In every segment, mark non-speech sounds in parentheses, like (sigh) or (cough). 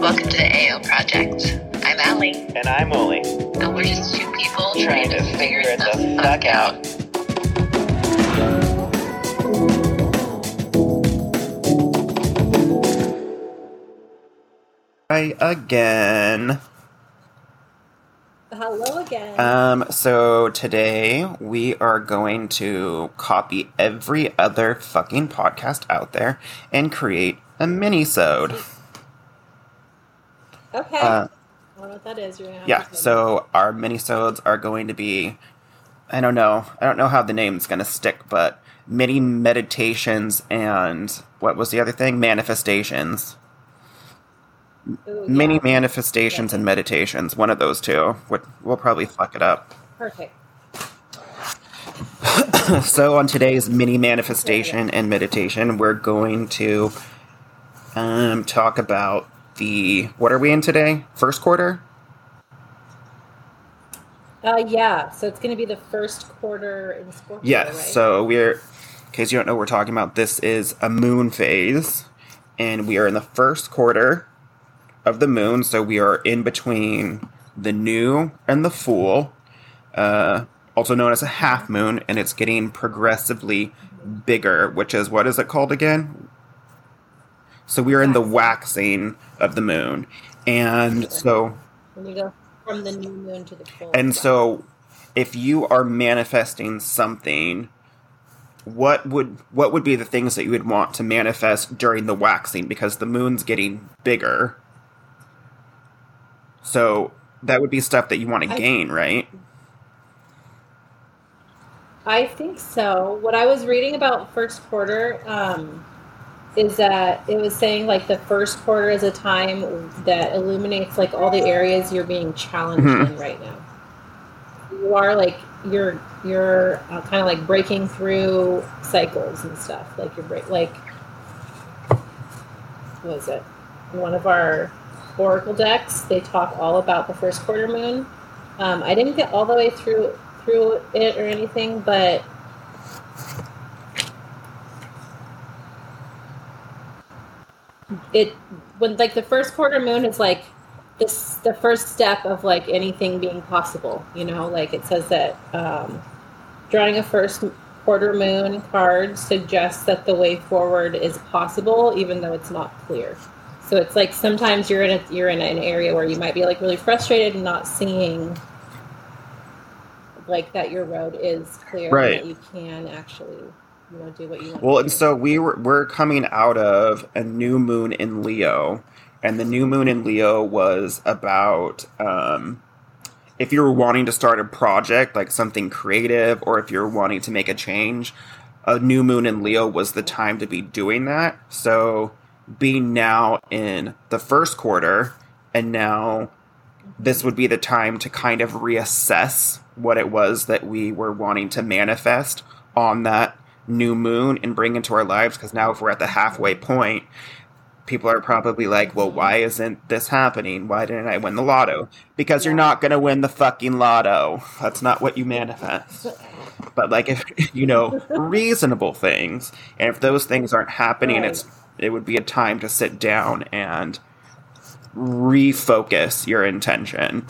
Welcome to the AO Project. I'm Allie, And I'm Oli, and we're just two people trying to figure it the fuck out. Hi again. Hello again. Um, so today we are going to copy every other fucking podcast out there and create a mini-sode. Okay. Uh, I don't know what that is. You're gonna yeah, to tell me. so our mini-sodes are going to be I don't know. I don't know how the name's gonna stick, but mini meditations and what was the other thing? Manifestations. Ooh, yeah. Mini manifestations Yeah. and meditations. One of those two. We'll probably fuck it up. Perfect. (coughs) So on today's mini manifestation and meditation, we're going to um, talk about the what are we in today? First quarter? Uh, yeah. So it's going to be the first quarter in Scorpio. Yes. Right? So we're in case you don't know what we're talking about, this is a moon phase, and we are in the first quarter of the moon. So we are in between the new and the full, uh, also known as a half moon, and it's getting progressively bigger. Which is what is it called again? So we are in the waxing of the moon, and so when you go from the new moon to the full. and so, if you are manifesting something, what would what would be the things that you would want to manifest during the waxing? Because the moon's getting bigger, so that would be stuff that you want to I- gain, right? I think so. What I was reading about first quarter um, is that it was saying like the first quarter is a time that illuminates like all the areas you're being challenged Mhm. in right now. You are like you're you're uh, kind of like breaking through cycles and stuff. Like you're break like what was it? One of our oracle decks, they talk all about the first quarter moon. Um, I didn't get all the way through through it or anything, but it when like the first quarter moon is like this the first step of like anything being possible. You know, like it says that um, drawing a first quarter moon card suggests that the way forward is possible, even though it's not clear. So it's like sometimes you're in a you're in an area where you might be like really frustrated and not seeing like that your road is clear Right. and that you can actually you know do what you want. Well, and so we were we're coming out of a new moon in Leo, and the new moon in Leo was about um, if you were wanting to start a project like something creative, or if you're wanting to make a change. A new moon in Leo was the time to be doing that. So, being now in the first quarter, and now this would be the time to kind of reassess what it was that we were wanting to manifest on that new moon and bring into our lives because now if we're at the halfway point people are probably like well why isn't this happening? Why didn't i win the lotto? Because you're not going to win the fucking lotto. That's not what you manifest. But like if you know reasonable things and if those things aren't happening Right. it's it would be a time to sit down and refocus your intention.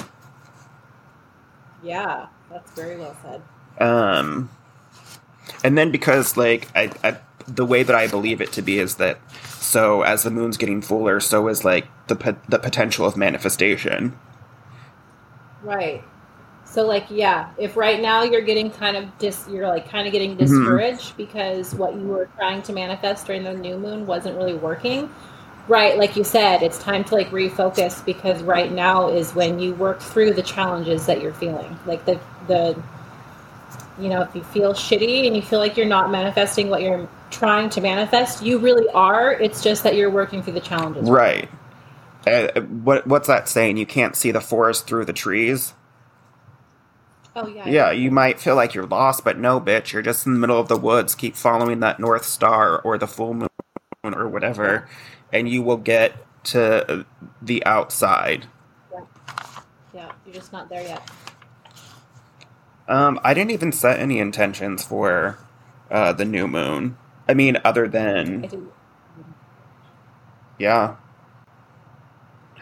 Yeah, that's very well said. um and then because like I, I the way that i believe it to be is that so as the moon's getting fuller so is like the po- the potential of manifestation Right. So like yeah, if right now you're getting kind of dis you're like kind of getting mm-hmm. discouraged because what you were trying to manifest during the new moon wasn't really working. Right, like you said, it's time to like refocus because right now is when you work through the challenges that you're feeling. Like the the you know, if you feel shitty and you feel like you're not manifesting what you're trying to manifest, you really are. It's just that you're working through the challenges. right uh, what what's that saying you can't see the forest through the trees Oh yeah. yeah you might feel like you're lost but no bitch you're just in the middle of the woods keep following that north star or the full moon or whatever and you will get to the outside Yeah. Yeah, you're just not there yet. Um, I didn't even set any intentions for uh, the new moon. I mean, other than yeah.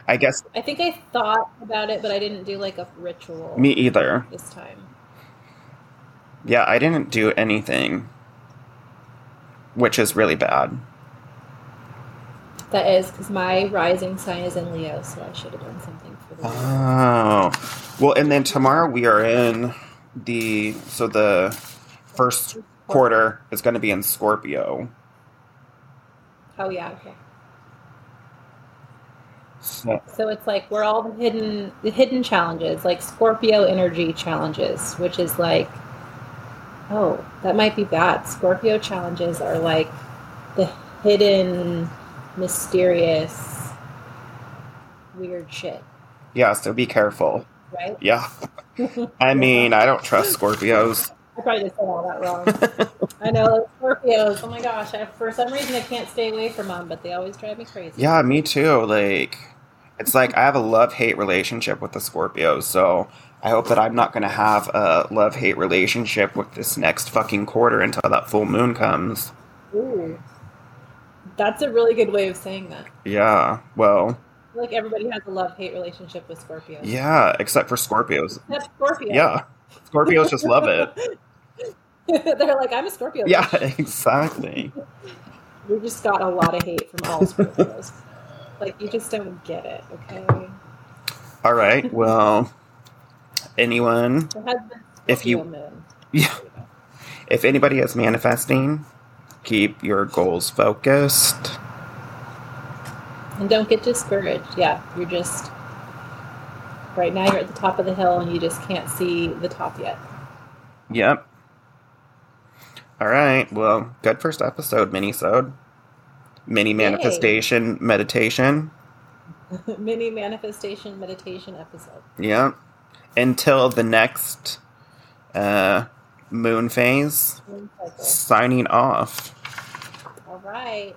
I guess I think I thought about it, but I didn't do like a ritual me either. this time. Yeah, I didn't do anything, which is really bad. That is because my rising sign is in Leo, so I should have done something for the. Oh, well, and then tomorrow we are in the so the first quarter is going to be in Scorpio. Oh yeah, okay. So, So it's like we're all the hidden the hidden challenges, like Scorpio energy challenges, which is like oh, that might be bad. Scorpio challenges are like the hidden, mysterious, weird shit, yeah, so be careful. right? Yeah, (laughs) (laughs) I mean, I don't trust Scorpios. I probably just said all that wrong. (laughs) I know Scorpios. Oh my gosh! I, for some reason, I can't stay away from them, but they always drive me crazy. Yeah, me too. Like, it's like I have a love hate relationship with the Scorpios, so I hope that I'm not going to have a love hate relationship with this next fucking quarter until that full moon comes. Ooh, that's a really good way of saying that. Yeah, well, like everybody has a love hate relationship with Scorpios. yeah, except for Scorpios. Except Scorpio. Yeah, Scorpios just love it. (laughs) They're like, I'm a Scorpio. Yeah, bitch." exactly. We just got a lot of hate from all Scorpios. (laughs) like, you just don't get it, okay? All right, well, anyone, It has been If you- moon. (laughs) yeah, if anybody is manifesting, keep your goals focused. And don't get discouraged. Yeah, you're just. Right now, you're at the top of the hill and you just can't see the top yet. Yep. All right. Well, good first episode, mini-sode. Mini manifestation meditation. (laughs) Mini manifestation meditation episode. Yep. Until the next uh, moon phase. Moon. Signing off. All right.